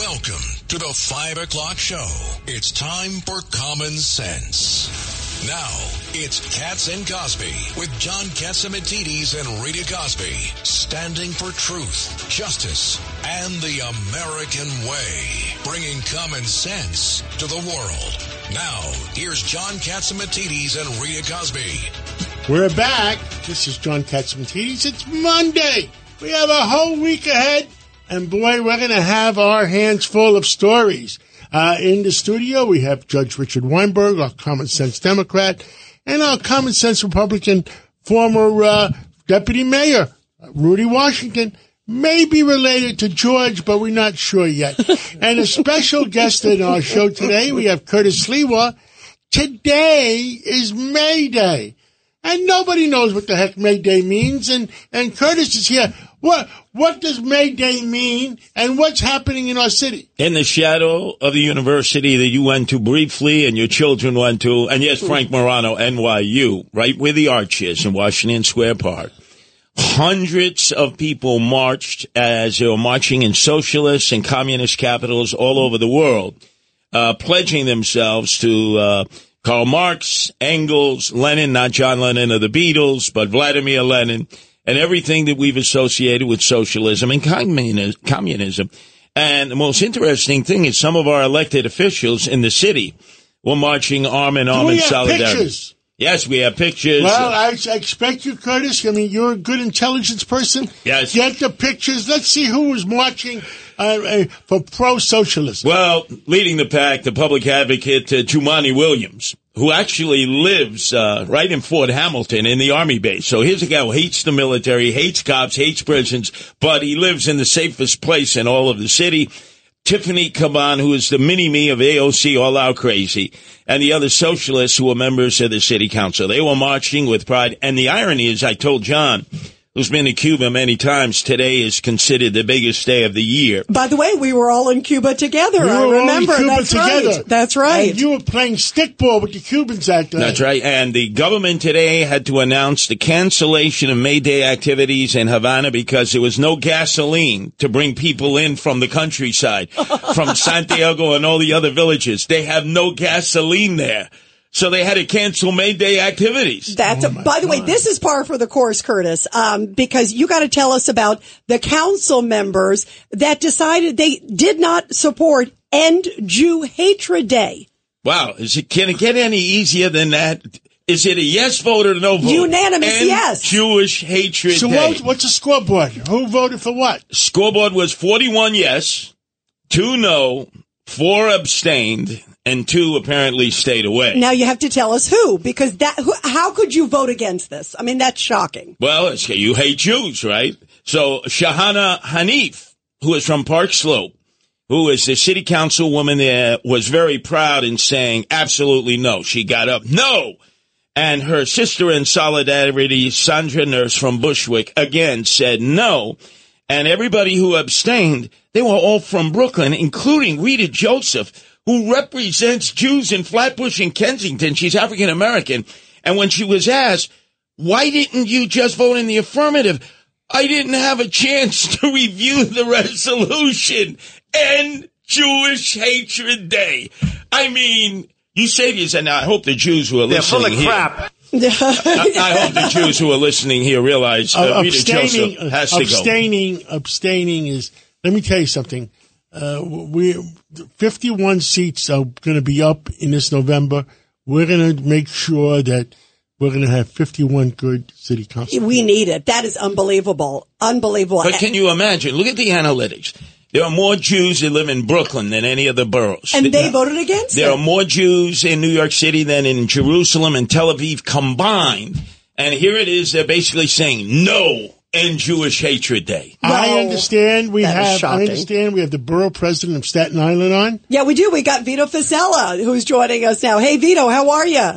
Welcome to the 5 o'clock show. It's time for Common Sense. Now, it's Cats and Cosby with John Catsimatidis and Rita Cosby, standing for truth, justice, and the American way, bringing common sense to the world. Now, here's John Catsimatidis and Rita Cosby. We're back. This is John Catsimatidis. It's Monday. We have a whole week ahead, and boy, we're going to have our hands full of stories. Uh, in the studio, we have Judge Richard Weinberg, our common sense Democrat, and our common sense Republican, former uh, deputy mayor, Rudy Washington. May be related to George, but we're not sure yet. and a special guest in our show today, we have Curtis Sliwa. Today is May Day. And nobody knows what the heck May Day means. And, and Curtis is here. What, what does May Day mean? And what's happening in our city? In the shadow of the university that you went to briefly and your children went to, and yes, Frank Morano, NYU, right where the arch is in Washington Square Park. Hundreds of people marched as they were marching in socialist and communist capitals all over the world, uh, pledging themselves to, uh, Karl Marx, Engels, Lenin, not John Lennon of the Beatles, but Vladimir Lenin, and everything that we've associated with socialism and communism. And the most interesting thing is some of our elected officials in the city were marching arm in arm in have solidarity. pictures? Yes, we have pictures. Well, I, I expect you, Curtis. I mean, you're a good intelligence person. Yes. Get the pictures. Let's see who was marching uh, uh, for pro-socialism. Well, leading the pack, the public advocate uh, Jumaane Williams, who actually lives uh, right in Fort Hamilton in the Army base. So here's a guy who hates the military, hates cops, hates prisons, but he lives in the safest place in all of the city. Tiffany Caban, who is the mini-me of AOC All Out Crazy, and the other socialists who were members of the city council. They were marching with pride. And the irony is, I told John, who's been to Cuba many times, today is considered the biggest day of the year. By the way, we were all in Cuba together. We I were all in remember. Cuba That's together. right. That's right. And you were playing stickball with the Cubans that day. That's right. And the government today had to announce the cancellation of May Day activities in Havana because there was no gasoline to bring people in from the countryside, from Santiago and all the other villages. They have no gasoline there. So they had to cancel May Day activities. That's Oh, my by the way, this is par for the course, Curtis, um, because you got to tell us about the council members that decided they did not support End Jew Hatred Day. Wow. Is it, can it get any easier than that? Is it a yes vote or no vote? Unanimous End yes. Jewish hatred So day. what, what's the scoreboard? Who voted for what? Scoreboard was 41 yes, 2 no, 4 abstained, and 2 apparently stayed away. Now you have to tell us who, because that who, how could you vote against this? I mean, that's shocking. Well, it's, you hate Jews, right? So Shahana Hanif, who is from Park Slope, who is the city council woman there, was very proud in saying absolutely no. She got up, no. And her sister in solidarity, Sandra Nurse from Bushwick, again said no. And everybody who abstained, they were all from Brooklyn, including Rita Joseph, who represents Jews in Flatbush and Kensington. She's African American. And when she was asked, why didn't you just vote in the affirmative? I didn't have a chance to review the resolution. End Jewish Hatred Day. I mean, you say to yourself, now I hope the Jews who are They're full listening of here, crap. I, I hope the Jews who are listening here realize uh, Uh, Rita abstaining, Joseph has to go. abstaining, abstaining is. Let me tell you something. Uh, we 51 seats are going to be up in this November. We're going to make sure that we're going to have 51 good city council. We need it. That is unbelievable. Unbelievable. But can you imagine? Look at the analytics. There are more Jews that live in Brooklyn than any other boroughs. and they voted against There it. are more Jews in New York City than in Jerusalem and Tel Aviv combined. And here it is, they're basically saying no end Jewish hatred day. I understand we have. I understand we have the borough president of Staten Island on. Yeah, we do. We got Vito Fossella who's joining us now. Hey, Vito, how are you?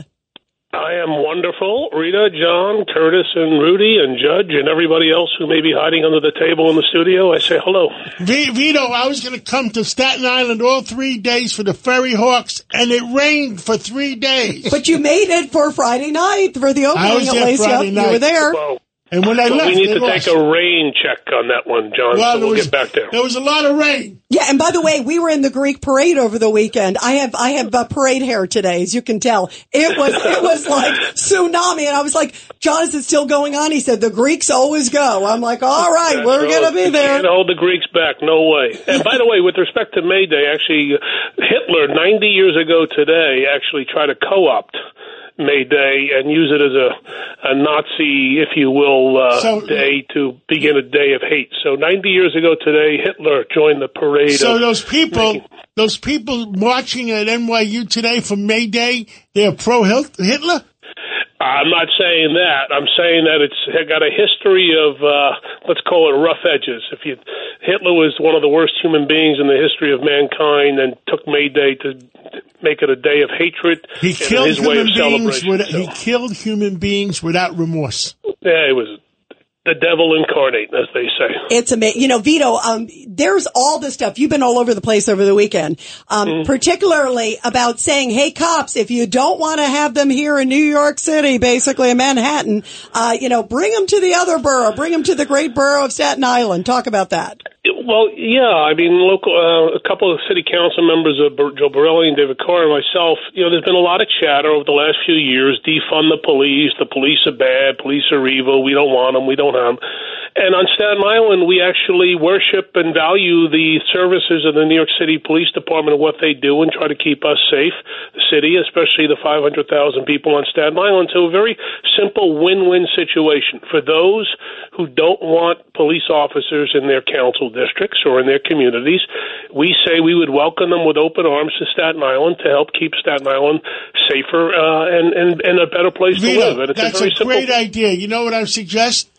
I am wonderful. Rita, John, Curtis, and Rudy, and Judge, and everybody else who may be hiding under the table in the studio, I say hello. V- Vito, I was going to come to Staten Island all three days for the FerryHawks, and it rained for three days. But you made it for Friday night for the opening I opening was at there Lace Friday night. You were there. Well, And when I But left, we need to lost. take a rain check on that one, John. Well, so we'll was, get back there. There was a lot of rain. Yeah, and by the way, we were in the Greek parade over the weekend. I have I have uh, parade hair today, as you can tell. It was it was like tsunami, and I was like, "John, is it still going on?" He said, "The Greeks always go." I'm like, "All right, That's we're right. gonna be You there." Can't hold the Greeks back. No way. And by the way, with respect to May Day, actually, Hitler 90 years ago today actually tried to co-opt. May Day and use it as a, a Nazi, if you will, uh, So- day to begin a day of hate. So 90 years ago today, Hitler joined the parade. So those people, making- those people marching at NYU today for May Day, they're pro Hitler. I'm not saying that. I'm saying that it's got a history of uh, let's call it rough edges. If you Hitler was one of the worst human beings in the history of mankind, and took May Day to make it a day of hatred. He killed his way of human beings. With, So, He killed human beings without remorse. yeah, it was the devil incarnate, as they say. It's amazing. You know, Vito, um, there's all this stuff. You've been all over the place over the weekend, um, Mm-hmm. particularly about saying, hey, cops, if you don't want to have them here in New York City, basically in Manhattan, uh, you know, bring them to the other borough, bring them to the great borough of Staten Island. Talk about that. Well, yeah. I mean, local uh, a couple of city council members, Ber- Joe Borelli and David Carr, and myself. You know, there's been a lot of chatter over the last few years. Defund the police. The police are bad. Police are evil. We don't want them. We don't have them. And on Staten Island, we actually worship and value the services of the New York City Police Department and what they do, and try to keep us safe. The city, especially the 500,000 people on Staten Island. So a very simple win-win situation for those who don't want police officers in their council districts or in their communities. We say we would welcome them with open arms to Staten Island to help keep Staten Island safer uh, and, and and a better place to live. And it's that's a very a great idea. You know what I suggest?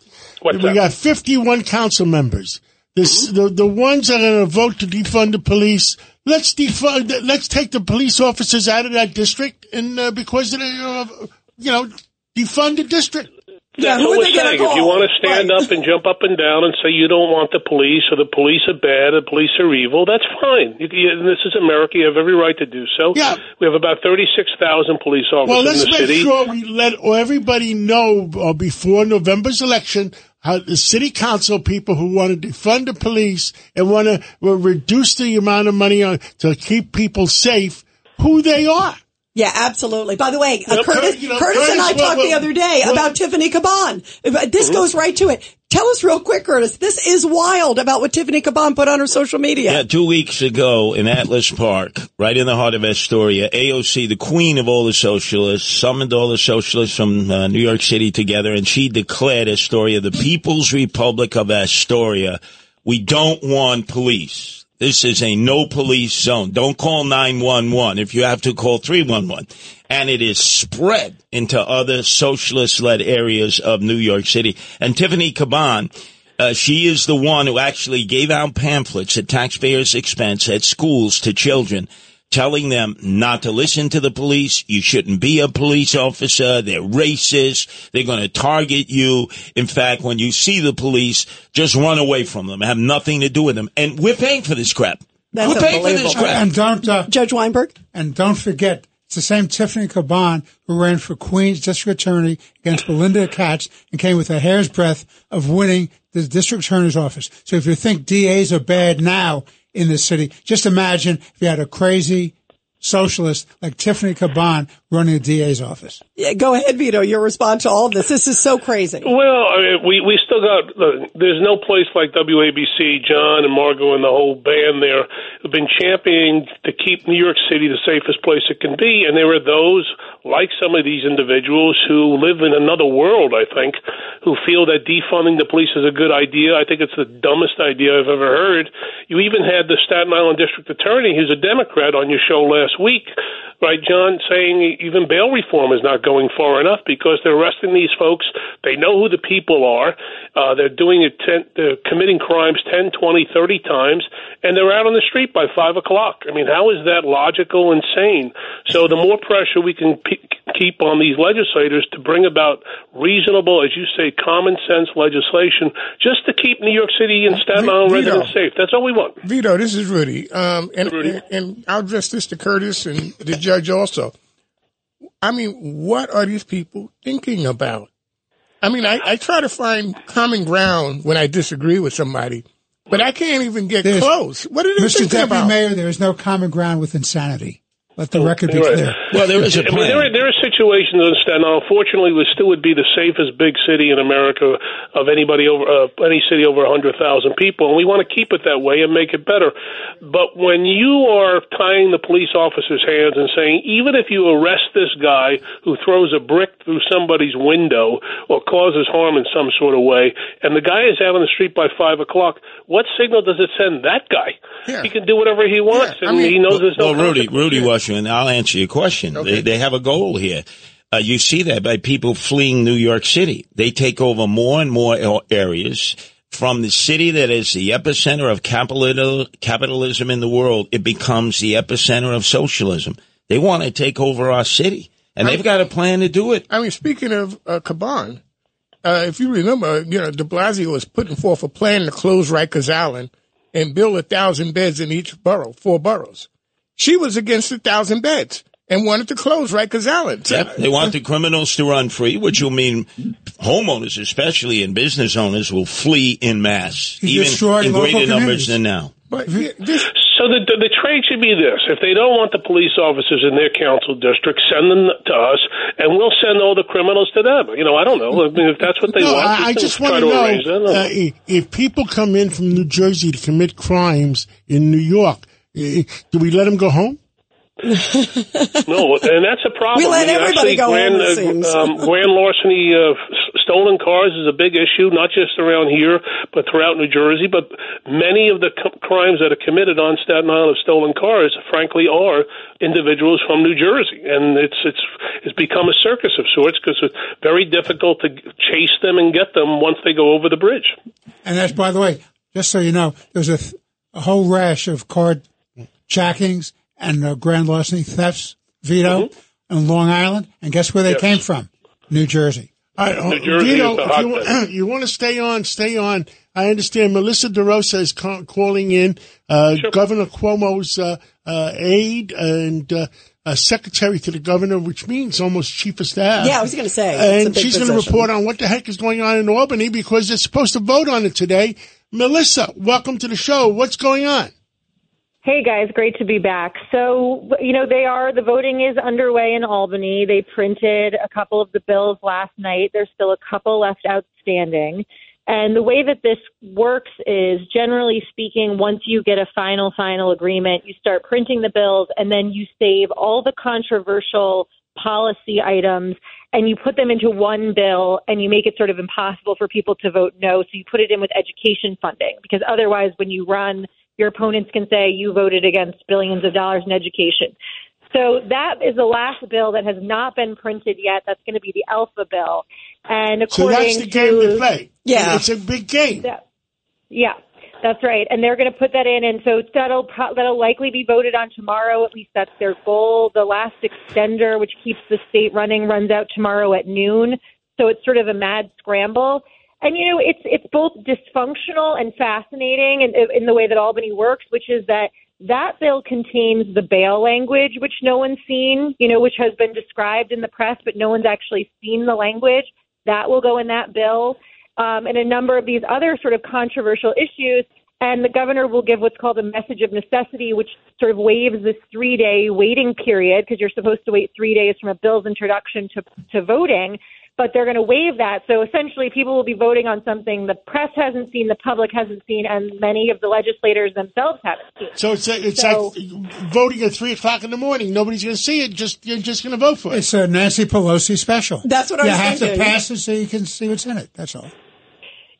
What's we that? got 51 council members. This, the, the ones that are going to vote to defund the police, let's defund, let's take the police officers out of that district and, uh, because of the, uh, you know, defund the district. Yeah, That's who what we're saying. If you want to stand Right. up and jump up and down and say you don't want the police or the police are bad, or the police are evil, that's fine. You, you, this is America. You have every right to do so. Yeah. We have about 36,000 police officers Well, in let's make sure we let everybody know uh, before November's election how the city council people who want to defund the police and want to reduce the amount of money on, to keep people safe, who they are. Yeah, absolutely. By the way, uh, Yep, Curtis, you know, Curtis and I Curtis, talked well, the other day well- about Tiffany Caban. This goes right to it. Tell us real quick, Curtis. This is wild about what Tiffany Caban put on her social media. Yeah, two weeks ago in Atlas Park, right in the heart of Astoria, AOC, the queen of all the socialists, summoned all the socialists from uh, New York City together, and she declared Astoria the People's Republic of Astoria. We don't want police. This is a no police zone. Don't call 911 if you have to call 311. And it is spread into other socialist led areas of New York City. And Tiffany Caban, uh, she is the one who actually gave out pamphlets at taxpayers' expense at schools to children, telling them not to listen to the police. You shouldn't be a police officer. They're racist. They're going to target you. In fact, when you see the police, just run away from them. Have nothing to do with them. And we're paying for this crap. That's we're paying for this crap. And don't uh, Judge Weinberg? and don't forget, it's the same Tiffany Caban who ran for Queens District Attorney against Melinda Katz and came with a hair's breadth of winning the District Attorney's office. So if you think DAs are bad now in this city, just imagine if you had a crazy socialist like Tiffany Caban running the DA's office. Yeah, go ahead, Vito. Your response to all of this. This is so crazy. Well, I mean, we we still got. Uh, there's no place like WABC. John and Margot and the whole band there have been championing to keep New York City the safest place it can be. And there are those, like some of these individuals, who live in another world. I think, who feel that defunding the police is a good idea. I think it's the dumbest idea I've ever heard. You even had the Staten Island District Attorney, who's a Democrat, on your show last week, right, John, saying even bail reform is not going far enough because they're arresting these folks. They know who the people are. Uh, they're doing it, ten, they're committing crimes 10, 20, 30 times, and they're out on the street by 5 o'clock. I mean, how is that logical and sane? So the more pressure we can p- keep on these legislators to bring about reasonable, as you say, common sense legislation just to keep New York City and Staten Island Vito. residents safe. That's all we want. Vito, this is Rudy. Um, and, Rudy. and and I'll address this to Curtis and the judge also. I mean, what are these people thinking about? I mean, I, I try to find common ground when I disagree with somebody, but I can't even get There's- close. What are they Mr. thinking Deputy about? Mayor, there is no common ground with insanity. Let the record be clear. Well, there is a mean, there are, there are situations in Staten Island. Unfortunately, we still would be the safest big city in America of anybody over uh, any city over 100,000 people, and we want to keep it that way and make it better. But when you are tying the police officers' hands and saying, even if you arrest this guy who throws a brick through somebody's window or causes harm in some sort of way, and the guy is out on the street by five o'clock, what signal does it send that guy? Yeah. He can do whatever he wants, Yeah, I and mean- he knows there's no Well, Rudy. Rudy Washington, I'll answer your question. They, they have a goal here. Uh, you see that by people fleeing New York City. They take over more and more areas from the city that is the epicenter of capital, capitalism in the world. It becomes the epicenter of socialism. They want to take over our city, and they've got a plan to do it. I mean, speaking of uh, Caban, uh, if you remember, you know, de Blasio was putting forth a plan to close Rikers Island and build a thousand beds in each borough, four boroughs. She was against a thousand beds and wanted to close Rikers Island. So- Yep. They want the criminals to run free, which will mean homeowners, especially and business owners, will flee in mass, You even destroyed in greater numbers than now. But this, So the, the, the trade should be this: if they don't want the police officers in their council district, send them to us, and we'll send all the criminals to them. You know, I don't know. I mean, if that's what they no, want, I, I just want to to know uh, if people come in from New Jersey to commit crimes in New York, do we let them go home? no, and that's a problem. We let I mean, everybody actually, go home, grand, it uh, seems. um, grand larceny, uh, s- stolen cars is a big issue, not just around here, but throughout New Jersey. But many of the c- crimes that are committed on Staten Island of stolen cars, frankly, are individuals from New Jersey, and it's it's it's become a circus of sorts because it's very difficult to chase them and get them once they go over the bridge. And that's, by the way, just so you know, there's a, th- a whole rash of card jackings and uh, grand larceny thefts, Vito, on Long Island. And guess where they Yes. came from? New Jersey. All right, New Jersey Vito, is if you, hotbed. you want to stay on, stay on. I understand Melissa DeRosa is ca- calling in, uh, Sure. Governor Cuomo's uh, uh, aide and uh, uh, secretary to the governor, which means almost chief of staff. Yeah, I was going to say. and she's going to report on what the heck is going on in Albany because they're supposed to vote on it today. Melissa, welcome to the show. What's going on? Hey guys, great to be back. So, you know, they are, the voting is underway in Albany. They printed a couple of the bills last night. There's still a couple left outstanding. And the way that this works is generally speaking, once you get a final, final agreement, you start printing the bills and then you save all the controversial policy items and you put them into one bill and you make it sort of impossible for people to vote no. So you put it in with education funding because otherwise, when you run, your opponents can say you voted against billions of dollars in education. So that is the last bill that has not been printed yet. That's going to be the Alpha bill. And So according that's the game to to play. Yeah. It's a big game. that- yeah, that's right. And they're going to put that in, and so that'll pro- that'll likely be voted on tomorrow. At least that's their goal. The last extender, which keeps the state running, runs out tomorrow at noon. So it's sort of a mad scramble. And you know, it's it's both dysfunctional and fascinating in, in the way that Albany works, which is that that bill contains the bail language, which no one's seen, you know, which has been described in the press, but no one's actually seen the language. That will go in that bill um, and a number of these other sort of controversial issues. And the governor will give what's called a message of necessity, which sort of waives this three day waiting period because you're supposed to wait three days from a bill's introduction to, to voting. But they're going to waive that. So essentially, people will be voting on something the press hasn't seen, the public hasn't seen, and many of the legislators themselves haven't seen. So it's it's So- like voting at three o'clock in the morning. Nobody's going to see it. Just you're just going to vote for it. It's a Nancy Pelosi special. That's what I'm saying. you was have thinking. to pass it so you can see what's in it. That's all.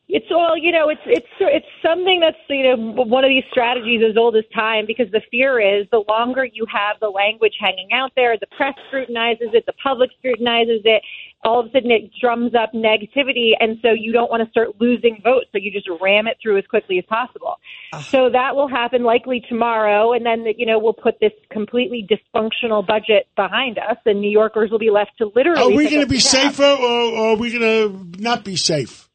It's all you know. It's it's it's something that's you know one of these strategies as old as time because the fear is the longer you have the language hanging out there, the press scrutinizes it, the public scrutinizes it. All of a sudden, it drums up negativity, and so you don't want to start losing votes. So you just ram it through as quickly as possible. Ah. So that will happen likely tomorrow, and then you know we'll put this completely dysfunctional budget behind us, and New Yorkers will be left to literally. Are we going to be safer, or, or are we going to not be safe?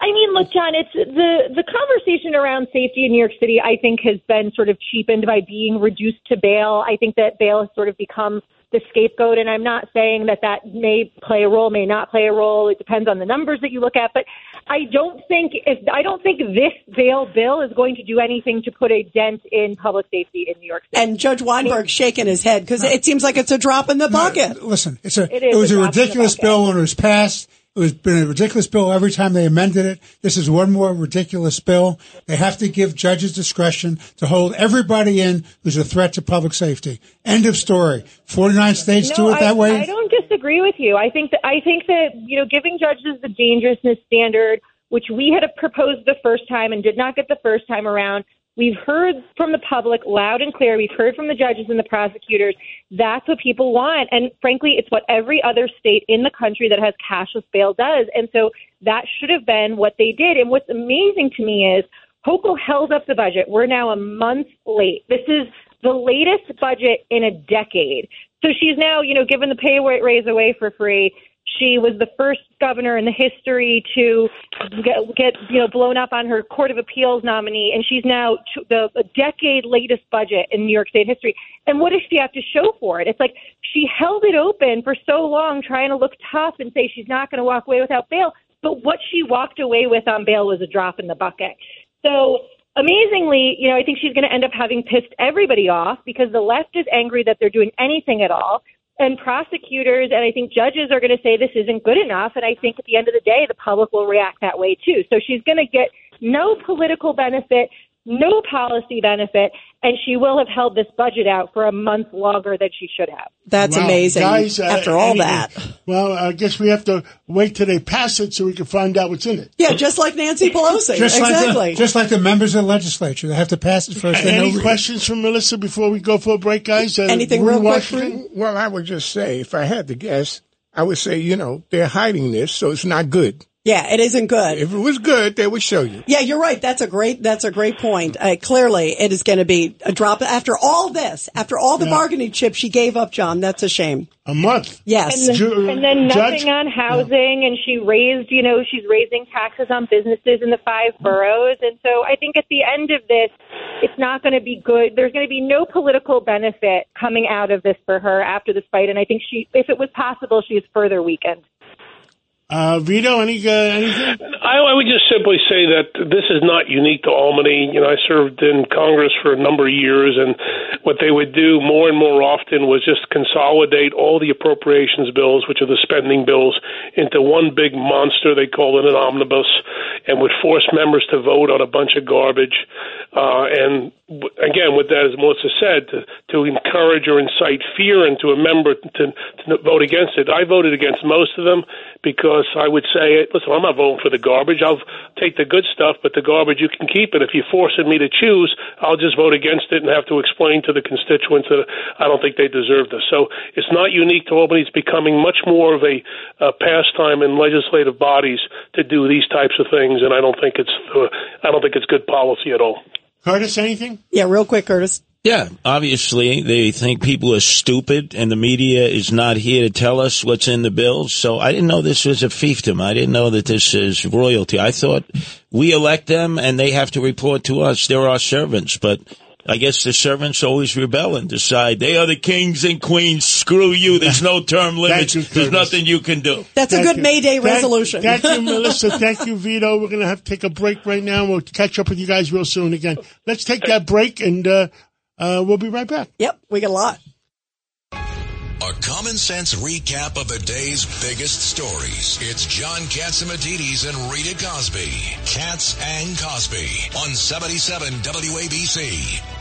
I mean, look, John, it's the the conversation around safety in New York City. I think has been sort of cheapened by being reduced to bail. I think that bail has sort of become the scapegoat. And I'm not saying that that may play a role, may not play a role. It depends on the numbers that you look at. But I don't think if I don't think this bail bill is going to do anything to put a dent in public safety in New York City. And Judge Weinberg shaking his head because it seems like it's a drop in the bucket. Listen, it's a, It it, is was a a, drop in the ridiculous bill when it was passed. It was been a ridiculous bill every time they amended it. This is one more ridiculous bill. They have to give judges discretion to hold everybody in who's a threat to public safety. End of story. 49 states do it I, that way. I don't disagree with you. I think that I think that you know giving judges the dangerousness standard, which we had proposed the first time and did not get the first time around. We've heard from the public loud and clear. We've heard from the judges and the prosecutors. That's what people want. And frankly, it's what every other state in the country that has cashless bail does. And so that should have been what they did. And what's amazing to me is Hochul held up the budget. We're now a month late. This is the latest budget in a decade. So she's now, you know, given the pay raise away for free. She was the first governor in the history to get, get you know blown up on her Court of Appeals nominee, and she's now t- the a decade latest budget in New York State history. And what does she have to show for it? It's like she held it open for so long, trying to look tough and say she's not going to walk away without bail. But what she walked away with on bail was a drop in the bucket. So amazingly, you know, I think she's going to end up having pissed everybody off because the left is angry that they're doing anything at all. And prosecutors and I think judges are going to say this isn't good enough. And I think at the end of the day, the public will react that way too. So she's going to get no political benefit, no policy benefit, and she will have held this budget out for a month longer than she should have. That's Wow. amazing. Guys, uh, After all anything- that. Well, I guess we have to wait till they pass it so we can find out what's in it. Yeah, just like Nancy Pelosi. just like exactly. the, just like the members of the legislature, they have to pass it first. They Any questions from Melissa before we go for a break, guys? Uh, Anything Rudy real quick, Well, I would just say, if I had to guess, I would say, you know, they're hiding this, so it's not good. Yeah, it isn't good. If it was good, they would show you. Yeah, you're right. That's a great. That's a great point. Uh, clearly, it is going to be a drop after all this, after all the bargaining chips she gave up. John, that's a shame. A month. Yes. And, Ju- and then Judge? nothing on housing, and she raised, you know, she's raising taxes on businesses in the five boroughs. And so I think at the end of this, it's not going to be good. There's going to be no political benefit coming out of this for her after this fight. And I think she, if it was possible, she's further weakened. Uh, Vito, any uh, anything? I, I would just simply say that this is not unique to Albany. You know, I served in Congress for a number of years, and what they would do more and more often was just consolidate all the appropriations bills, which are the spending bills, into one big monster. They called it an omnibus, and would force members to vote on a bunch of garbage. Uh, and again, with that, as Melissa said, to, to encourage or incite fear into a member to, to vote against it. I voted against most of them because I would say, listen, I'm not voting for the garbage. I'll take the good stuff, but the garbage you can keep it. If you're forcing me to choose, I'll just vote against it and have to explain to the constituents that I don't think they deserve this. So it's not unique to Albany. It's becoming much more of a, a pastime in legislative bodies to do these types of things, and I don't think it's uh, I don't think it's good policy at all. Curtis, anything? Yeah, real quick, Curtis. Yeah, obviously they think people are stupid and the media is not here to tell us what's in the bills. So I didn't know this was a fiefdom. I didn't know that this is royalty. I thought we elect them and they have to report to us. They're our servants, but I guess the servants always rebel and decide they are the kings and queens. Screw you. There's no term limits. you, There's nothing you can do. That's a good you. May Day Thank- resolution. Thank, you, Melissa. Thank you, Vito. We're going to have to take a break right now. We'll catch up with you guys real soon again. Let's take that break and uh, uh, we'll be right back. yep, we got a lot. A common sense recap of the day's biggest stories. It's John Catsimatidis and Rita Cosby. Cats and Cosby on 77 WABC.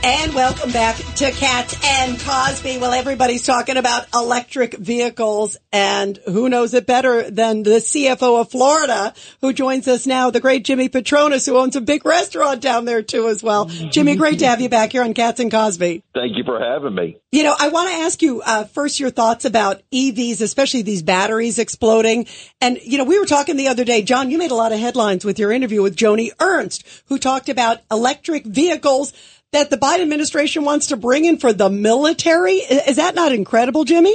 And welcome back to Cats and Cosby. Well, everybody's talking about electric vehicles and who knows it better than the CFO of Florida who joins us now, the great Jimmy Patronis who owns a big restaurant down there too as well. Jimmy, great to have you back here on Cats and Cosby. Thank you for having me. You know, I want to ask you uh, first your thoughts about EVs, especially these batteries exploding. And you know, we were talking the other day, John. You made a lot of headlines with your interview with Joni Ernst, who talked about electric vehicles that the Biden administration wants to bring in for the military. Is that not incredible, Jimmy?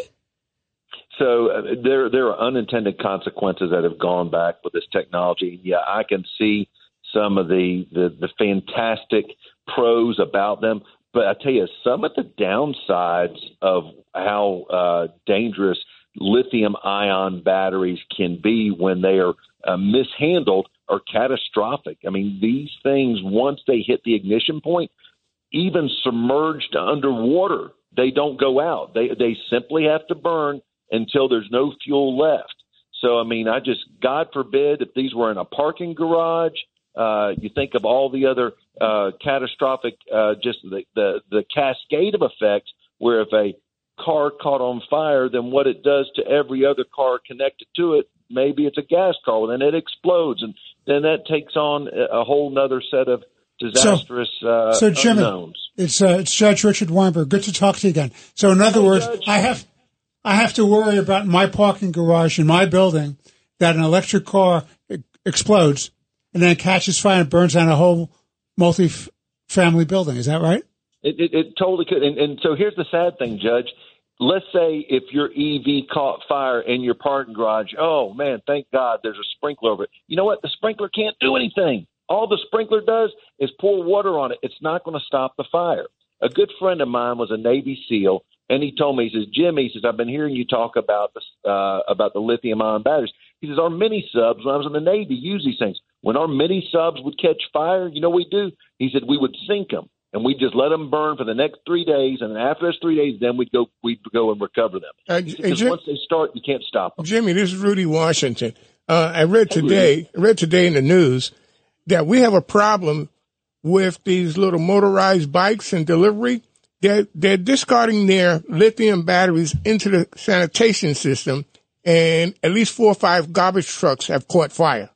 So uh, there there are unintended consequences that have gone back with this technology. Yeah, I can see some of the the, the fantastic pros about them, But I tell you, some of the downsides of how uh, dangerous lithium ion batteries can be when they are uh, mishandled are catastrophic. I mean, these things, once they hit the ignition point, even submerged underwater, they don't go out. They they simply have to burn until there's no fuel left. So I mean, I just God forbid if these were in a parking garage. Uh, you think of all the other uh, catastrophic, uh, just the, the the cascade of effects. Where if a car caught on fire, then what it does to every other car connected to it, maybe it's a gas car, well, then it explodes, and then that takes on a whole nother set of disastrous so, uh, so Jimmy, unknowns. It's uh, it's Judge Richard Weinberg. Good to talk to you again. So in other words, Judge. I have I have to worry about my parking garage in my building that an electric car explodes and then catches fire and burns down a whole multi-family building. Is that right? It, it, it totally could. And, and so here's the sad thing, Judge. Let's say if your EV caught fire in your parking garage, oh man, thank God there's a sprinkler over it. You know what? The sprinkler can't do anything. All the sprinkler does is pour water on it. It's not going to stop the fire. A good friend of mine was a Navy SEAL, and he told me, he says, Jim, he says, I've been hearing you talk about the, uh, about the lithium ion batteries. He says, our mini subs, when I was in the Navy, use these things. When our mini subs would catch fire, you know what we do? He said, we would sink them and we just let them burn for the next three days. And after those three days, then we'd go we'd go and recover them. Uh, Because Jim- once they start, you can't stop them. Jimmy, this is Rudy Washington. Uh, I read today, I read today in the news that we have a problem with these little motorized bikes and delivery. They're, they're discarding their lithium batteries into the sanitation system, and at least four or five garbage trucks have caught fire.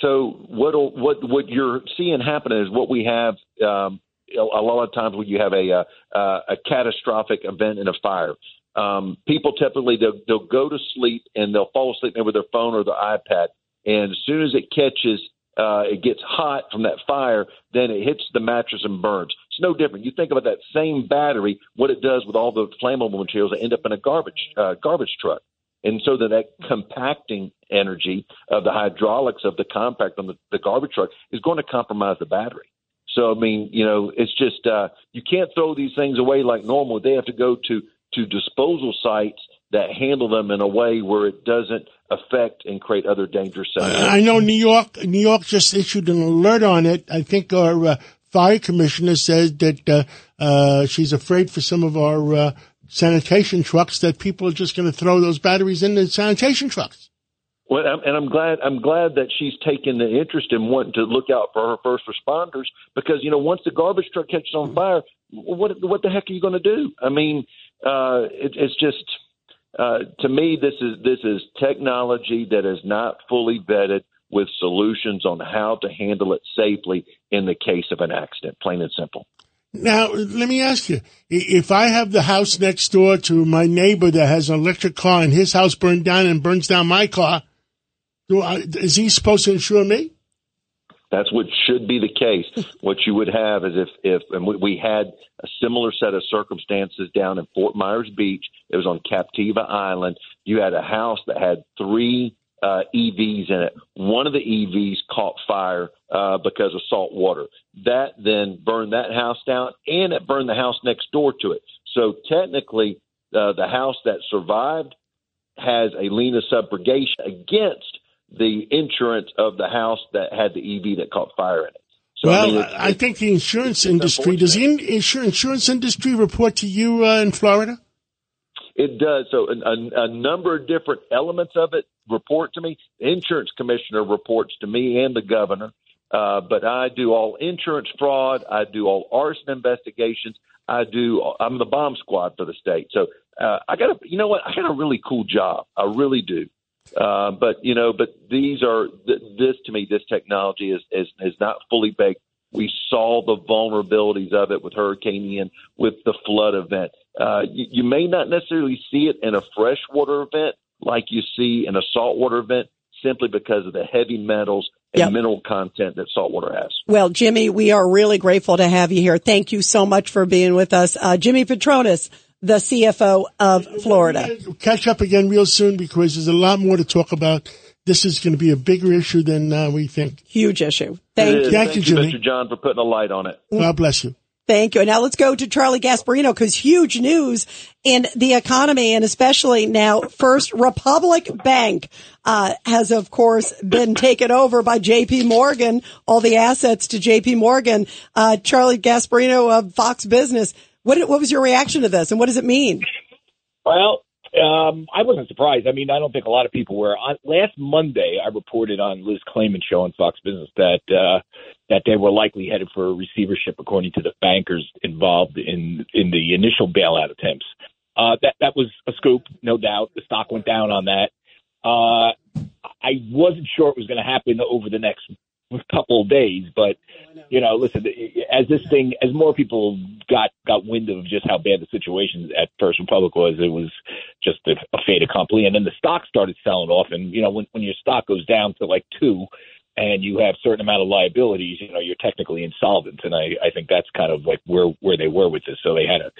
So what what what you're seeing happen is what we have um, a a lot of times when you have a uh, uh, a catastrophic event in a fire. Um, people typically they'll, they'll go to sleep and they'll fall asleep with their phone or their iPad, and as soon as it catches, uh, it gets hot from that fire, then it hits the mattress and burns. It's no different. You think about that same battery, what it does with all the flammable materials that end up in a garbage uh, garbage truck. And so that, that compacting energy of the hydraulics of the compact on the, the garbage truck is going to compromise the battery. So I mean, you know, it's just uh, you can't throw these things away like normal. They have to go to to disposal sites that handle them in a way where it doesn't affect and create other dangerous scenarios. I know New York. New York just issued an alert on it. I think our uh, fire commissioner says that uh, uh, she's afraid for some of our uh, sanitation trucks that people are just going to throw those batteries in the sanitation trucks. Well, and I'm glad I'm glad that she's taken the interest in wanting to look out for her first responders because you know once the garbage truck catches on fire, what what the heck are you going to do? I mean, uh, it, it's just uh, to me this is this is technology that is not fully vetted with solutions on how to handle it safely in the case of an accident. Plain and simple. Now, let me ask you: if I have the house next door to my neighbor that has an electric car and his house burned down and burns down my car, do I, is he supposed to insure me? That's what should be the case. what you would have is if, if and we, we had a similar set of circumstances down in Fort Myers Beach. It was on Captiva Island. You had a house that had three uh, EVs in it. One of the EVs caught fire uh, because of salt water. That then burned that house down, and it burned the house next door to it. So technically, uh, the house that survived has a lien of subrogation against the insurance of the house that had the EV that caught fire in it. So, well, I mean, I, it's- think the insurance industry does the in, insur, insurance industry report to you uh, in Florida? It does. So a, a, number of different elements of it report to me. The insurance commissioner reports to me and the governor. Uh, but I do all insurance fraud. I do all arson investigations. I do. I'm the bomb squad for the state. So uh, I got a. You know what? I got a really cool job. I really do. Uh, but you know, but these are th- this to me. This technology is is is not fully baked. We saw the vulnerabilities of it with Hurricane Ian, with the flood event. Uh, you, you may not necessarily see it in a freshwater event like you see in a saltwater event, simply because of the heavy metals and Yep. mineral content that saltwater has. Well, Jimmy, we are really grateful to have you here. Thank you so much for being with us. Uh, Jimmy Patronis, the CFO of Florida. Catch up again real soon because there's a lot more to talk about. This is going to be a bigger issue than uh, we think. Huge issue. It Thank is. you. Thank you, Jimmy. Mr. John, for putting a light on it. God bless you. Thank you. And now let's go to Charlie Gasparino because huge news in the economy and especially now First Republic Bank uh, has of course been taken over by JP Morgan, all the assets to JP Morgan. Uh, Charlie Gasparino of Fox Business. What, what was your reaction to this and what does it mean? Well, um, I wasn't surprised. I mean, I don't think a lot of people were. On, last Monday, I reported on Liz Claman's show on Fox Business that uh, that they were likely headed for a receivership, according to the bankers involved in in the initial bailout attempts. Uh, that that was a scoop, no doubt. The stock went down on that. Uh, I wasn't sure it was going to happen over the next couple of days, but you know, listen, as this thing, as more people got got wind of just how bad the situation at First Republic was, it was just a, a fait accompli. And then the stock started selling off, and you know, when when your stock goes down to like two, and you have certain amount of liabilities, you know, you're technically insolvent. And I I think that's kind of like where where they were with this. So they had to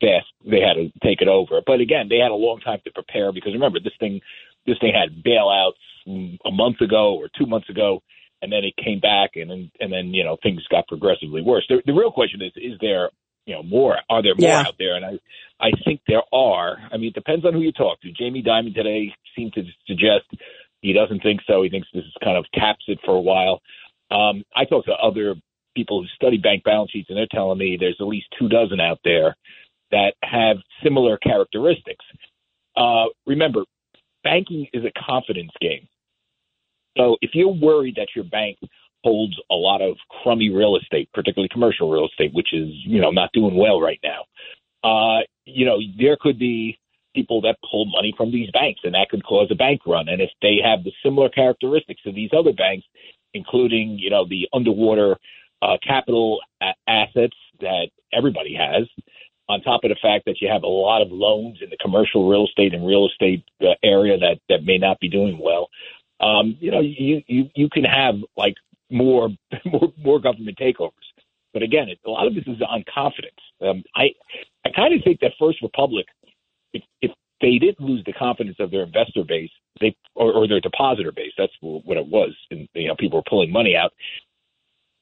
fast, they had to take it over. But again, they had a long time to prepare because remember this thing this thing had bailouts a month ago or two months ago and then it came back, and and, and then you know things got progressively worse. The, the real question is: is there you know more? Are there more Yeah. out there? And I I think there are. I mean, it depends on who you talk to. Jamie Dimon today seemed to suggest he doesn't think so. He thinks this is kind of caps it for a while. Um, I talked to other people who study bank balance sheets, and they're telling me there's at least two dozen out there that have similar characteristics. Uh, remember, banking is a confidence game. So if you're worried that your bank holds a lot of crummy real estate, particularly commercial real estate, which is you know not doing well right now, uh, you know there could be people that pull money from these banks, and that could cause a bank run. And if they have the similar characteristics of these other banks, including you know the underwater uh, capital a- assets that everybody has, on top of the fact that you have a lot of loans in the commercial real estate and real estate uh, area that that may not be doing well. Um, you know, you you you can have like more more more government takeovers. But again, it, a lot of this is on confidence. Um, I I kind of think that First Republic, if if they didn't lose the confidence of their investor base, they or, or their depositor base, that's what it was, and you know people were pulling money out.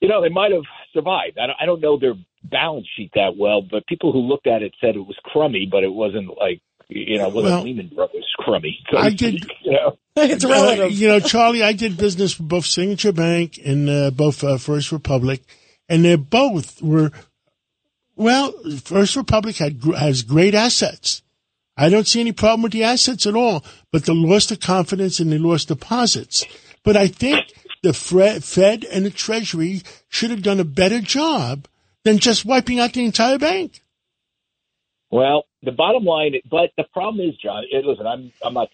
You know, they might have survived. I don't, I don't know their balance sheet that well, but people who looked at it said it was crummy, but it wasn't like you know, it wasn't Well, Lehman Brothers crummy. So I did- You know, It's Uh, you know, Charlie, I did business with both Signature Bank and uh, both uh, First Republic, and they both were well. First Republic had has great assets. I don't see any problem with the assets at all, but they lost the confidence and they lost deposits. But I think the Fed and the Treasury should have done a better job than just wiping out the entire bank. Well, the bottom line, but the problem is, John. Listen, I'm I'm not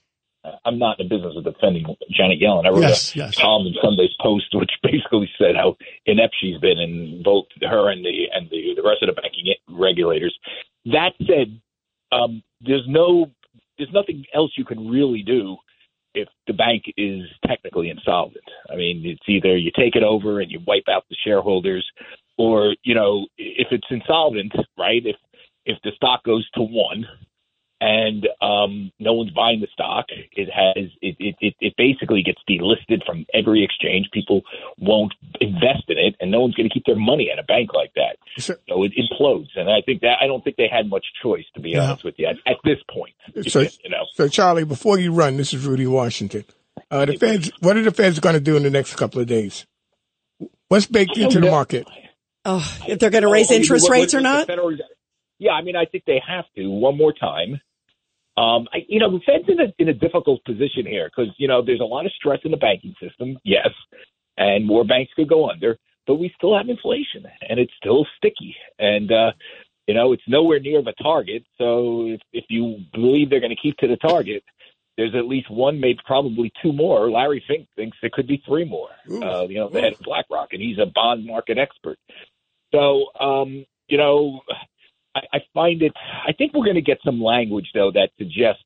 I'm not in the business of defending Janet Yellen. I wrote Yes, a yes. column in Sunday's Post, which basically said how inept she's been, and both her and the and the, the rest of the banking regulators. That said, um, there's no there's nothing else you can really do if the bank is technically insolvent. I mean, it's either you take it over and you wipe out the shareholders, or you know, if it's insolvent, right? If if the stock goes to one and um, no one's buying the stock, it has it, it, it, it basically gets delisted from every exchange. People won't invest in it, and no one's going to keep their money at a bank like that. So- So it implodes, and I think that I don't think they had much choice, to be Yeah. honest with you, at, at this point. So- you know, So, Charlie, before you run, this is Rudy Washington. Uh, the Feds, what are the Feds going to do in the next couple of days? What's baked into the market? Oh, if they're going to raise Oh, interest what- what- rates or what the not? Federal yeah, I mean, I think they have to one more time. Um, I, you know, the Fed's in a in a difficult position here because you know there's a lot of stress in the banking system. Yes, and more banks could go under, but we still have inflation, and it's still sticky, and uh, you know it's nowhere near the target. So if if you believe they're going to keep to the target. There's at least one, maybe probably two more. Larry Fink thinks it could be three more. Uh, you know, the head of BlackRock, and he's a bond market expert. So, um, you know, I, I find it. I think we're going to get some language though that suggests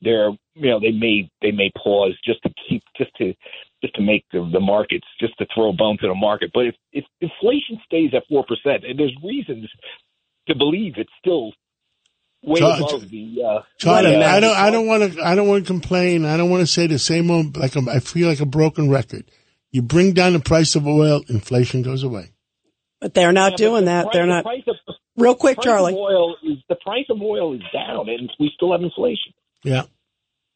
they're, you know, they may they may pause just to keep just to just to make the, the markets just to throw a bone to the market. But if if inflation stays at four percent, and there's reasons to believe it's still way Char- above the. Uh, Charlie, the, uh, I don't, I don't want to, I don't want to complain. I don't want to say the same old, like I'm, feel like a broken record. You bring down the price of oil, inflation goes away. But they're not Yeah, doing the that. price- They're the not. price of- Real quick, price Charlie. Oil is the price of oil is down, and we still have inflation. Yeah.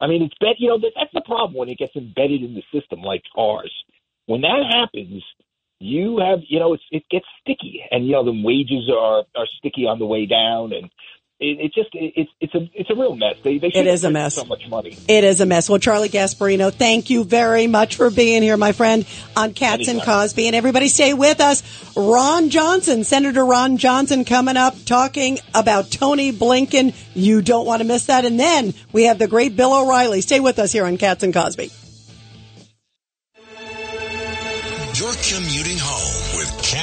I mean, it's bet you know that, that's the problem when it gets embedded in the system like ours. When that happens, you have you know it's, it gets sticky, and you know the wages are are sticky on the way down, and it, it just it, it's it's a it's a real mess. They they should is a mess. So much money. It is a mess. Well, Charlie Gasparino, thank you very much for being here, my friend, on Cats and Cosby. And everybody stay with us. Ron Johnson, Senator Ron Johnson coming up talking about Tony Blinken. You don't want to miss that. And then we have the great Bill O'Reilly. Stay with us here on Cats and Cosby. You're commuting home with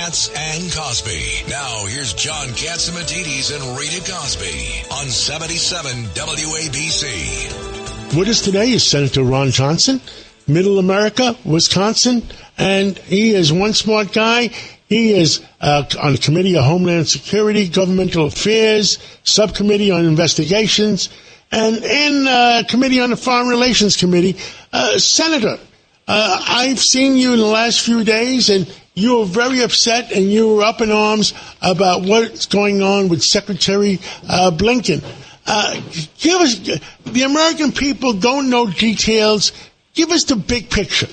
Cats and Cosby. Now here's John Catsimatidis and Rita Cosby on 77 WABC. With us today is Senator Ron Johnson, Middle America, Wisconsin, and he is one smart guy. He is uh, on the Committee of Homeland Security, Governmental Affairs, Subcommittee on Investigations, and in uh, Committee on the Foreign Relations Committee. Uh, Senator, uh, I've seen you in the last few days, and you were very upset and you were up in arms about what's going on with Secretary uh, Blinken. Uh, give us the American people don't know details. Give us the big picture.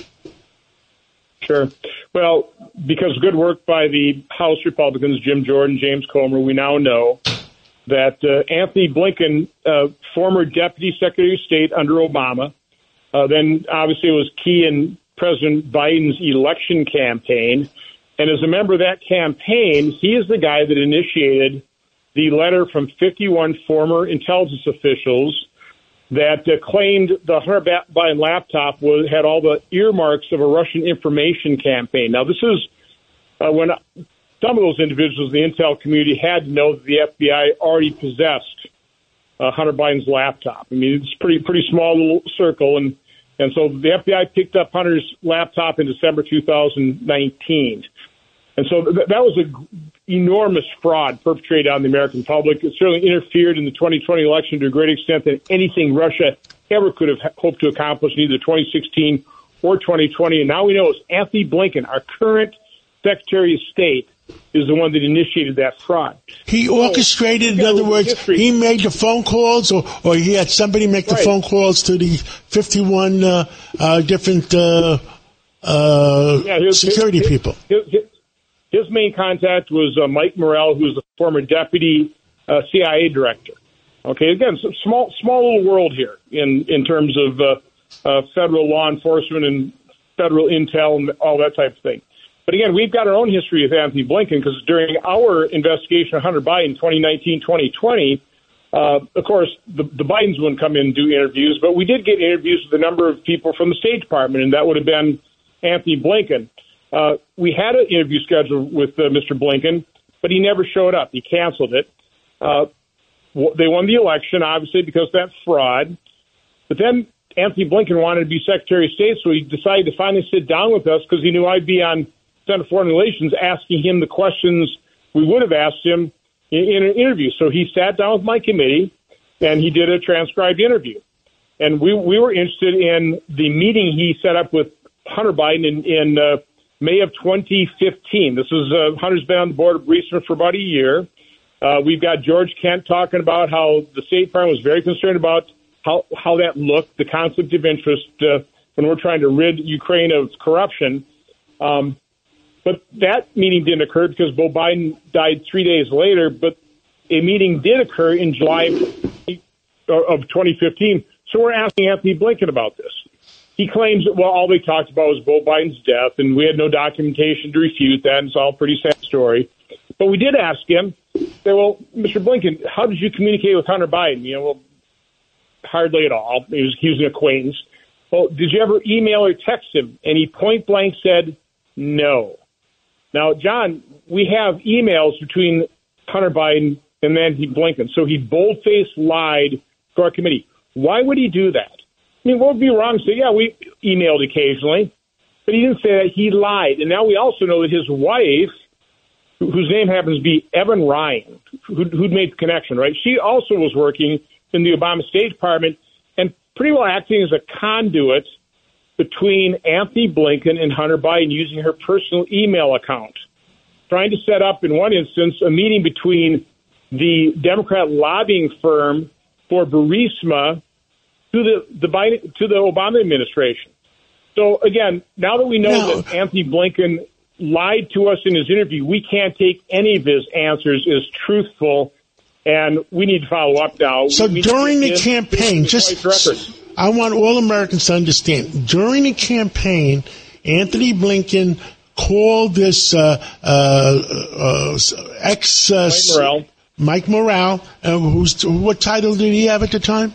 Sure. Well, because good work by the House Republicans, Jim Jordan, James Comer, we now know that uh, Anthony Blinken, uh, former Deputy Secretary of State under Obama, uh, then obviously was key in President Biden's election campaign. And as a member of that campaign, he is the guy that initiated the letter from 51 former intelligence officials that uh, claimed the Hunter Biden laptop was had all the earmarks of a Russian information campaign. Now, this is uh, when some of those individuals in the intel community had to know that the FBI already possessed uh, Hunter Biden's laptop. I mean, it's pretty pretty small little circle, and and so the FBI picked up Hunter's laptop in December 2019. And so th- that was an enormous fraud perpetrated on the American public. It certainly interfered in the 2020 election to a great extent than anything Russia ever could have hoped to accomplish in either 2016 or 2020. And now we know it's Anthony Blinken, our current Secretary of State, is the one that initiated that fraud. He orchestrated, in other words, history. he made the phone calls, or, or he had somebody make the phone calls to the 51 uh, uh, different uh, uh, Yeah, his- security his- people. His, his, main contact was uh, Mike Morrell, who's the former deputy uh, CIA director. Okay, again, small small little world here in in terms of federal law enforcement and federal intel and all that type of thing. But again, we've got our own history with Anthony Blinken because during our investigation of Hunter Biden 2019 2020, uh, of course, the, the Bidens wouldn't come in and do interviews, but we did get interviews with a number of people from the State Department, and that would have been Anthony Blinken. Uh, we had an interview scheduled with uh, Mr. Blinken, but he never showed up. He canceled it. Uh, they won the election, obviously, because of that fraud. But then Anthony Blinken wanted to be Secretary of State, so he decided to finally sit down with us because he knew I'd be on Senate Foreign Relations asking him the questions we would have asked him in, in an interview. So he sat down with my committee and he did a transcribed interview. And we, we were interested in the meeting he set up with Hunter Biden in, in uh, May of 2015. This is uh, Hunter's been on the board of Burisma for about a year. Uh, we've got George Kent talking about how the State Department was very concerned about how how that looked, the conflict of interest uh, when we're trying to rid Ukraine of corruption. Um, but that meeting didn't occur because Beau Biden died three days later. But a meeting did occur in July of 2015. So we're asking Anthony Blinken about this. He claims that, well, all they talked about was Beau Biden's death, and we had no documentation to refute that. It's all a pretty sad story. But we did ask him, say, well, Mr. Blinken, how did you communicate with Hunter Biden? You know, well, hardly at all. He was, he was an acquaintance. Well, did you ever email or text him? And he point blank said, no. Now, John, we have emails between Hunter Biden and Anthony Blinken. So he bold faced lied to our committee. Why would he do that? I mean, what would be wrong say, yeah, we emailed occasionally, but he didn't say that. He lied. And now we also know that his wife, whose name happens to be Evan Ryan, who, who'd made the connection, right? She also was working in the Obama State Department and pretty well acting as a conduit between Anthony Blinken and Hunter Biden using her personal email account. trying to set up, in one instance, a meeting between the Democrat lobbying firm for Burisma to the, the Biden, to the Obama administration. So again, now that we know No. that Anthony Blinken lied to us in his interview, we can't take any of his answers as truthful, and we need to follow up now. So We need to during the campaign, just. I want all Americans to understand. During the campaign, Anthony Blinken called this uh, uh, uh, ex uh, Mike Morrell. Uh, who's what title did he have at the time?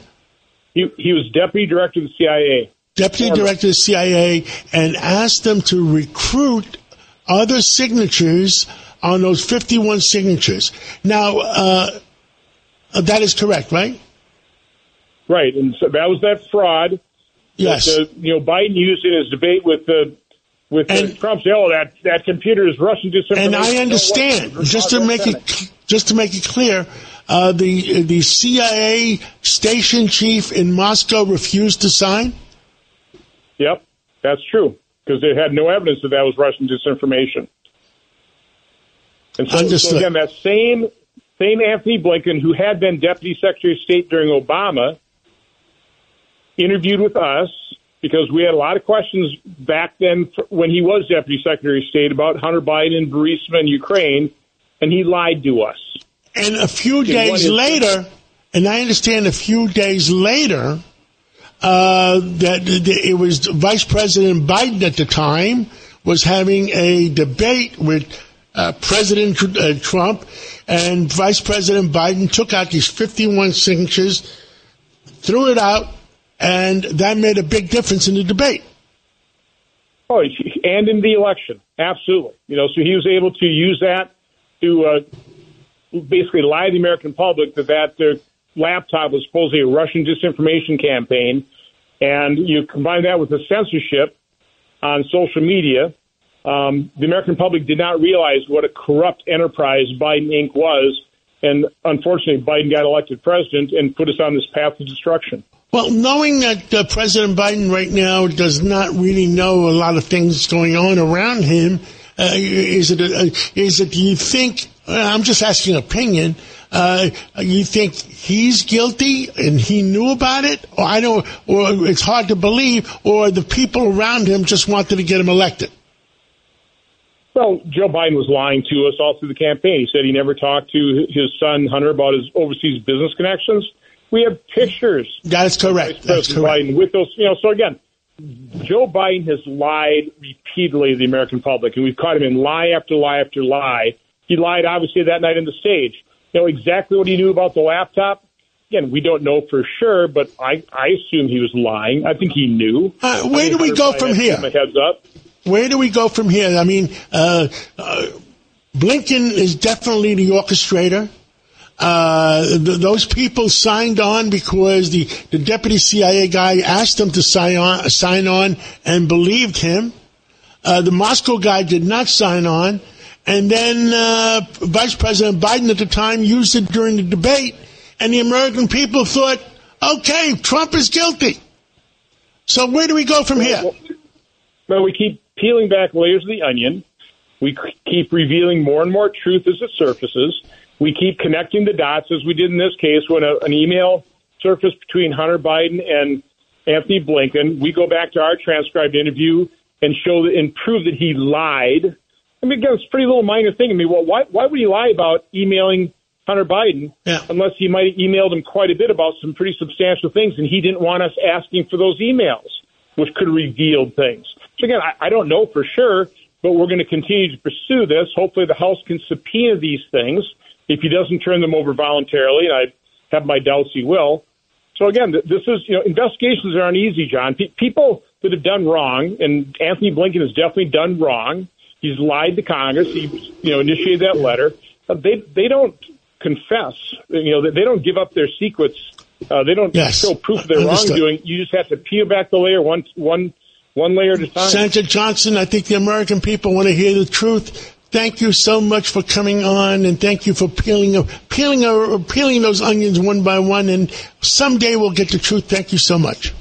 He, he was deputy director of the CIA. Deputy Former. Director of the CIA, and asked them to recruit other signatures on those 51 signatures. Now, uh, that is correct, right? Right, and so that was that fraud. Yes. That, uh, you know, Biden used in his debate with the with uh, And- Trump. Say, "Oh, that that computer is Russian disinformation." And I understand. what- Just to make it just to make it clear, uh, the the CIA station chief in Moscow refused to sign. Yep, that's true because they had no evidence that that was Russian disinformation. And so, so again, that same same Anthony Blinken, who had been Deputy Secretary of State during Obama, interviewed with us because we had a lot of questions back then when he was Deputy Secretary of State about Hunter Biden, Burisma, and Ukraine, and he lied to us. And a few days later, and I understand a few days later, uh, that that it was Vice President Biden at the time was having a debate with uh, President uh, Trump, and Vice President Biden took out these 51 signatures, threw it out, and that made a big difference in the debate. Oh, and in the election, absolutely. You know, so he was able to use that to uh, basically lie to the American public that that their laptop was supposedly a Russian disinformation campaign, and you combine that with the censorship on social media. Um, the American public did not realize what a corrupt enterprise Biden Inc. was, and unfortunately, Biden got elected president and put us on this path to destruction. Well, knowing that uh, President Biden right now does not really know a lot of things going on around him, uh, is it? Uh, is it? Do you think? Uh, I'm just asking opinion. Uh, you think he's guilty and he knew about it, or I know, or it's hard to believe, or the people around him just wanted to get him elected. Well, Joe Biden was lying to us all through the campaign. He said he never talked to his son Hunter about his overseas business connections. We have pictures. That's correct. Vice That's correct. Biden with those, you know. So again, Joe Biden has lied repeatedly to the American public, and we've caught him in lie after lie after lie. He lied, obviously, that night on the stage. You know exactly what he knew about the laptop. Again, we don't know for sure, but I, I assume he was lying. I think he knew. Uh, where do we go from here? heads up. Where do we go from here? I mean, uh, uh, Blinken is definitely the orchestrator. Uh, th- those people signed on because the, the deputy CIA guy asked them to sign on, sign on and believed him. Uh, the Moscow guy did not sign on. And then uh, Vice President Biden at the time used it during the debate, and the American people thought, okay, Trump is guilty. So where do we go from here? Well, we keep peeling back layers of the onion. We keep revealing more and more truth as it surfaces. We keep connecting the dots, as we did in this case when a, an email surfaced between Hunter Biden and Anthony Blinken. We go back to our transcribed interview and show that, and prove that he lied. I mean, again, it's a pretty little minor thing. I mean, well, why, why would he lie about emailing Hunter Biden Yeah. unless he might have emailed him quite a bit about some pretty substantial things, and he didn't want us asking for those emails, which could reveal things. So again, I, I don't know for sure, but we're going to continue to pursue this. Hopefully, the House can subpoena these things if he doesn't turn them over voluntarily, and I have my doubts he will. So again, th- this is you know investigations aren't easy, John. Pe- people that have done wrong, and Anthony Blinken has definitely done wrong. He's lied to Congress. He you know initiated that letter. Uh, they they don't confess. You know they, they don't give up their secrets. Uh, they don't Yes. show proof of their Understood. wrongdoing. You just have to peel back the layer one one one layer at a time. Senator Johnson, I think the American people want to hear the truth. Thank you so much for coming on, and thank you for peeling peeling uh, peeling those onions one by one. And someday we'll get the truth. Thank you so much.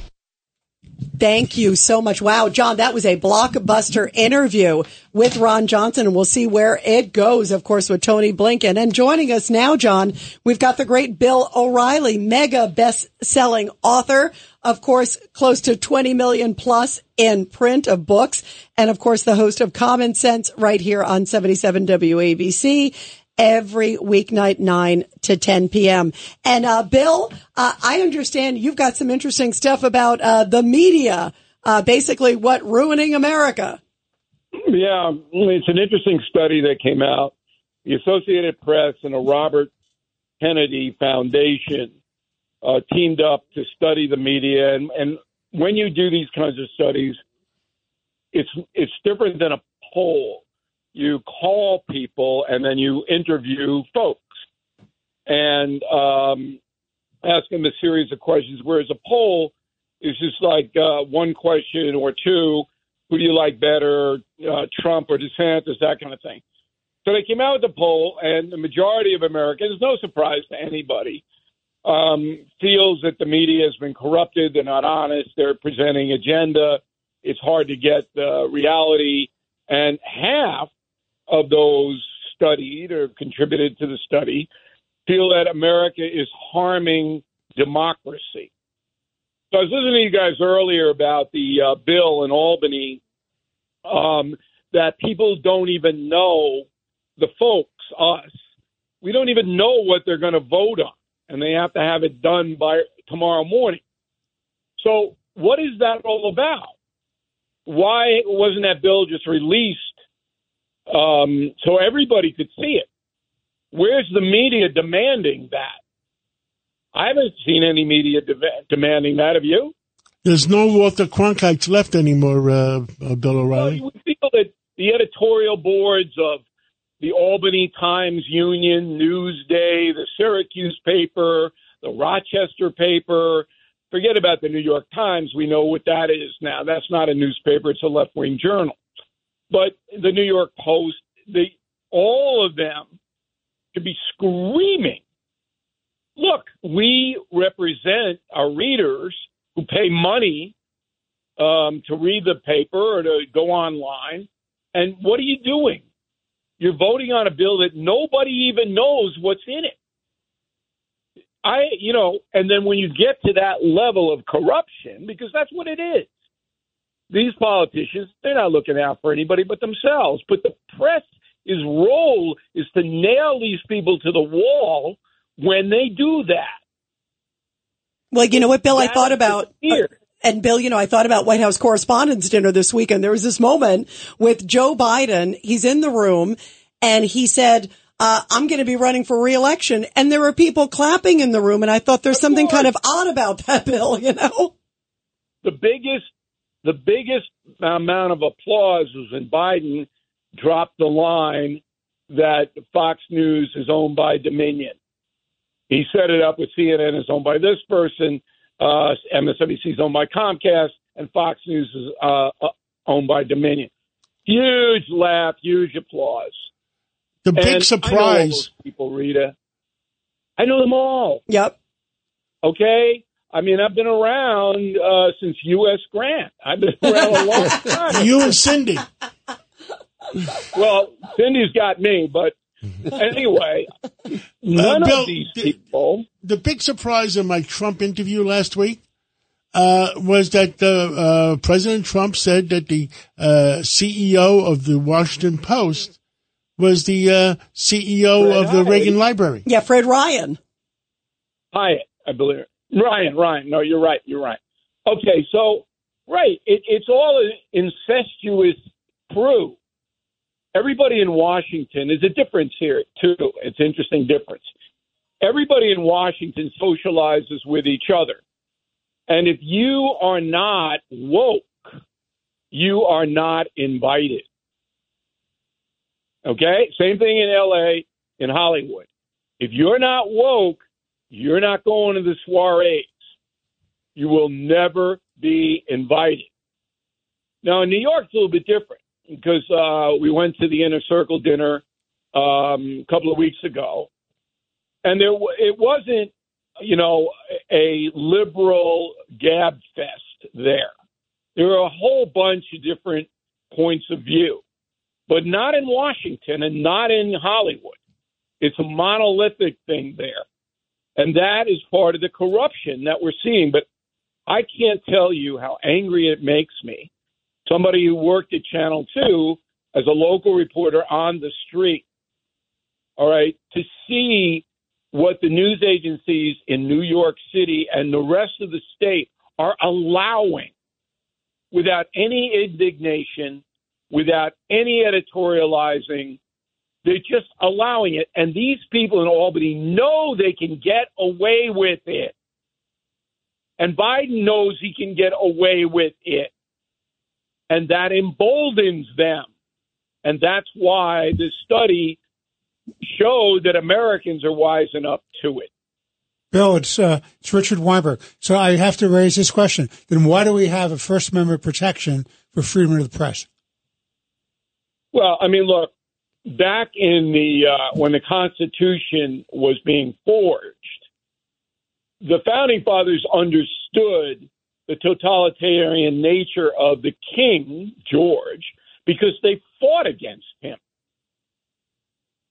Thank you so much. Wow, John, that was a blockbuster interview with Ron Johnson, and we'll see where it goes, of course, with Tony Blinken. And joining us now, John, we've got the great Bill O'Reilly, mega best selling author. Of course, close to 20 million plus in print of books. And of course, the host of Common Sense right here on 77 WABC every weeknight, 9 to 10 p.m. And, uh, Bill, uh, I understand you've got some interesting stuff about, uh, the media, uh, basically what ruining America. Yeah, it's an interesting study that came out. The Associated Press and a Robert Kennedy Foundation uh, teamed up to study the media, and, and when you do these kinds of studies, it's it's different than a poll you call people and then you interview folks and um, ask them a series of questions. Whereas a poll is just like uh, one question or two who do you like better, uh, Trump or DeSantis, that kind of thing. So they came out with a poll, and the majority of Americans, no surprise to anybody, um, feels that the media has been corrupted. They're not honest. They're presenting agenda. It's hard to get the reality. And half of those studied or contributed to the study feel that America is harming democracy. So I was listening to you guys earlier about the uh, bill in Albany um, that people don't even know, the folks, us, we don't even know what they're going to vote on, and they have to have it done by tomorrow morning. So, what is that all about? Why wasn't that bill just released um, so everybody could see it. Where's the media demanding that? I haven't seen any media de- demanding that. of you? There's no Walter Cronkites left anymore, uh, uh, Bill O'Reilly. Well, you feel that the editorial boards of the Albany Times Union, Newsday, the Syracuse paper, the Rochester paper. Forget about the New York Times. We know what that is now. That's not a newspaper, it's a left wing journal. But the New York Post, the all of them to be screaming, look, we represent our readers who pay money um, to read the paper or to go online. And what are you doing? You're voting on a bill that nobody even knows what's in it. I, you know, and then when you get to that level of corruption, because that's what it is, these politicians, they're not looking out for anybody but themselves. But the press, his role is to nail these people to the wall when they do that. Well, you know what, Bill, I thought about. Uh, and Bill, you know, I thought about White House Correspondents' Dinner this weekend. There was this moment with Joe Biden. He's in the room and he said, uh, I'm going to be running for reelection. And there were people clapping in the room. And I thought there's something kind of odd about that, Bill, you know? The biggest the biggest amount of applause was when Biden dropped the line that Fox News is owned by Dominion. He set it up with CNN is owned by this person, uh, MSNBC is owned by Comcast, and Fox News is uh, uh, owned by Dominion. Huge laugh, huge applause. The big and surprise. people, Rita. I know them all. Yep. Okay. I mean, I've been around uh, since U.S. Grant. I've been around a long time. you and Cindy. well, Cindy's got me, but anyway, none uh, Bill, of these people. The, the, big surprise in my Trump interview last week uh, was that uh, President Trump said that the uh, CEO of the Washington Post was the uh, CEO Fred of the Hiatt. Reagan Library. Yeah, Fred Ryan. Hiatt, I believe. Ryan, Ryan. No, you're right. You're right. Okay, so right, it, it's all an incestuous crew. Everybody in Washington is a difference here too. It's an interesting difference. Everybody in Washington socializes with each other, and if you are not woke, you are not invited. Okay, same thing in L.A. in Hollywood. If you're not woke, you're not going to the soirees. You will never be invited. Now, in New York, it's a little bit different because uh, we went to the inner circle dinner um, a couple of weeks ago, and there it wasn't, you know, a liberal gab fest there. There are a whole bunch of different points of view, but not in Washington and not in Hollywood. It's a monolithic thing there. And that is part of the corruption that we're seeing. But I can't tell you how angry it makes me. Somebody who worked at Channel 2 as a local reporter on the street, all right, to see what the news agencies in New York City and the rest of the state are allowing without any indignation, without any editorializing. They're just allowing it. And these people in Albany know they can get away with it. And Biden knows he can get away with it. And that emboldens them. And that's why this study showed that Americans are wising up to it. Bill, it's uh, it's Richard Weinberg. So I have to raise this question: Then why do we have a First Amendment protection for freedom of the press? Well, I mean, look, back in the uh, when the Constitution was being forged, the founding fathers understood the totalitarian nature of the King George because they fought against him.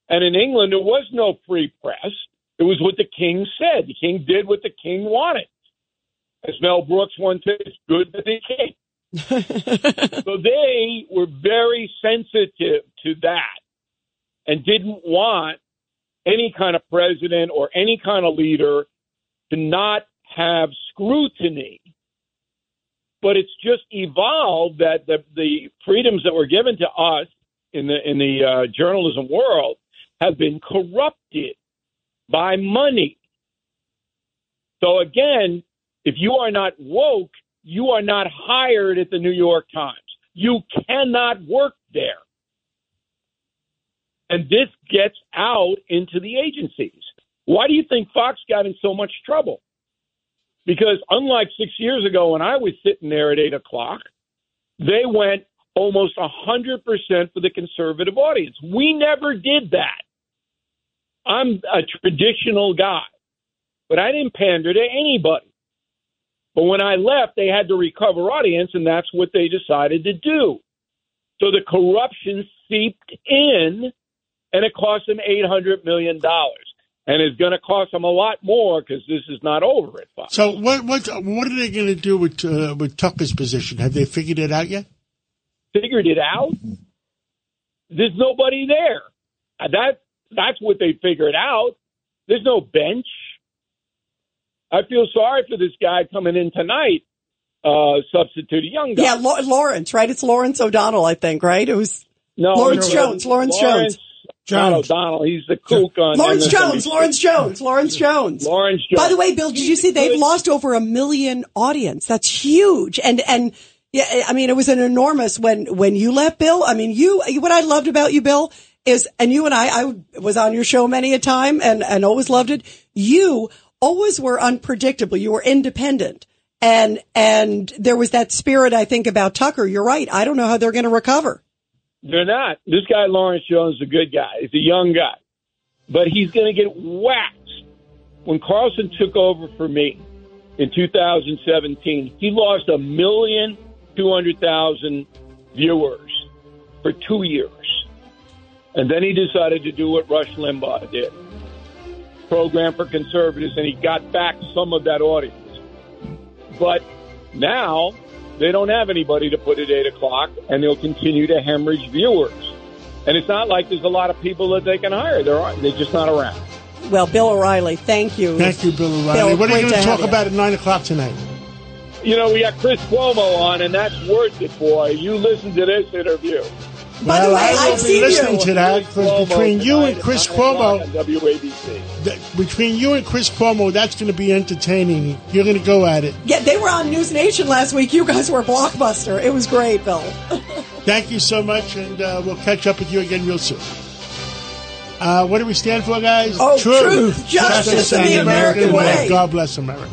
And in England, there was no free press. It was what the king said. The king did what the king wanted. As Mel Brooks once said, it's good to be king. so they were very sensitive to that and didn't want any kind of president or any kind of leader to not have scrutiny. But it's just evolved that the, the freedoms that were given to us in the in the uh, journalism world have been corrupted by money. So again, if you are not woke, you are not hired at the New York Times. You cannot work there. And this gets out into the agencies. Why do you think Fox got in so much trouble? Because unlike six years ago when I was sitting there at eight o'clock, they went almost 100% for the conservative audience. We never did that. I'm a traditional guy, but I didn't pander to anybody. But when I left, they had to recover audience, and that's what they decided to do. So the corruption seeped in, and it cost them $800 million. And it's going to cost them a lot more because this is not over at Fox. So what what what are they going to do with uh, with Tucker's position? Have they figured it out yet? Figured it out? There's nobody there. That that's what they figured out. There's no bench. I feel sorry for this guy coming in tonight, uh, substitute a young guy. Yeah, Lo- Lawrence, right? It's Lawrence O'Donnell, I think, right? It was no, Lawrence no, Jones. Lawrence, Lawrence Jones. John O'Donnell. He's the kook on Lawrence. Jones. Lawrence Jones. Lawrence Jones. Lawrence Jones. By the way, Bill, did you see they've lost over a million audience? That's huge. And and yeah, I mean, it was an enormous when when you left, Bill. I mean, you what I loved about you, Bill, is and you and I, I was on your show many a time and and always loved it. You always were unpredictable. You were independent. And and there was that spirit I think about Tucker. You're right. I don't know how they're going to recover. They're not. This guy Lawrence Jones is a good guy. He's a young guy, but he's going to get whacked. When Carlson took over for me in 2017, he lost a million two hundred thousand viewers for two years, and then he decided to do what Rush Limbaugh did, program for conservatives, and he got back some of that audience. But now they don't have anybody to put at 8 o'clock, and they'll continue to hemorrhage viewers. And it's not like there's a lot of people that they can hire. They're, they're just not around. Well, Bill O'Reilly, thank you. Thank you, Bill O'Reilly. Bill, what are you going to to talk have you. about at 9 o'clock tonight? You know, we got Chris Cuomo on, and that's worth it, boy. You listen to this interview. By the well, way, I will I've be seen listening you. to that because between you and Chris Cuomo, WABC. th- between you and Chris Cuomo, that's going to be entertaining. You're going to go at it. Yeah, they were on News Nation last week. You guys were a blockbuster. It was great, Bill. Thank you so much, and uh, we'll catch up with you again real soon. Uh, what do we stand for, guys? Oh, truth, justice, and the American way. God bless America.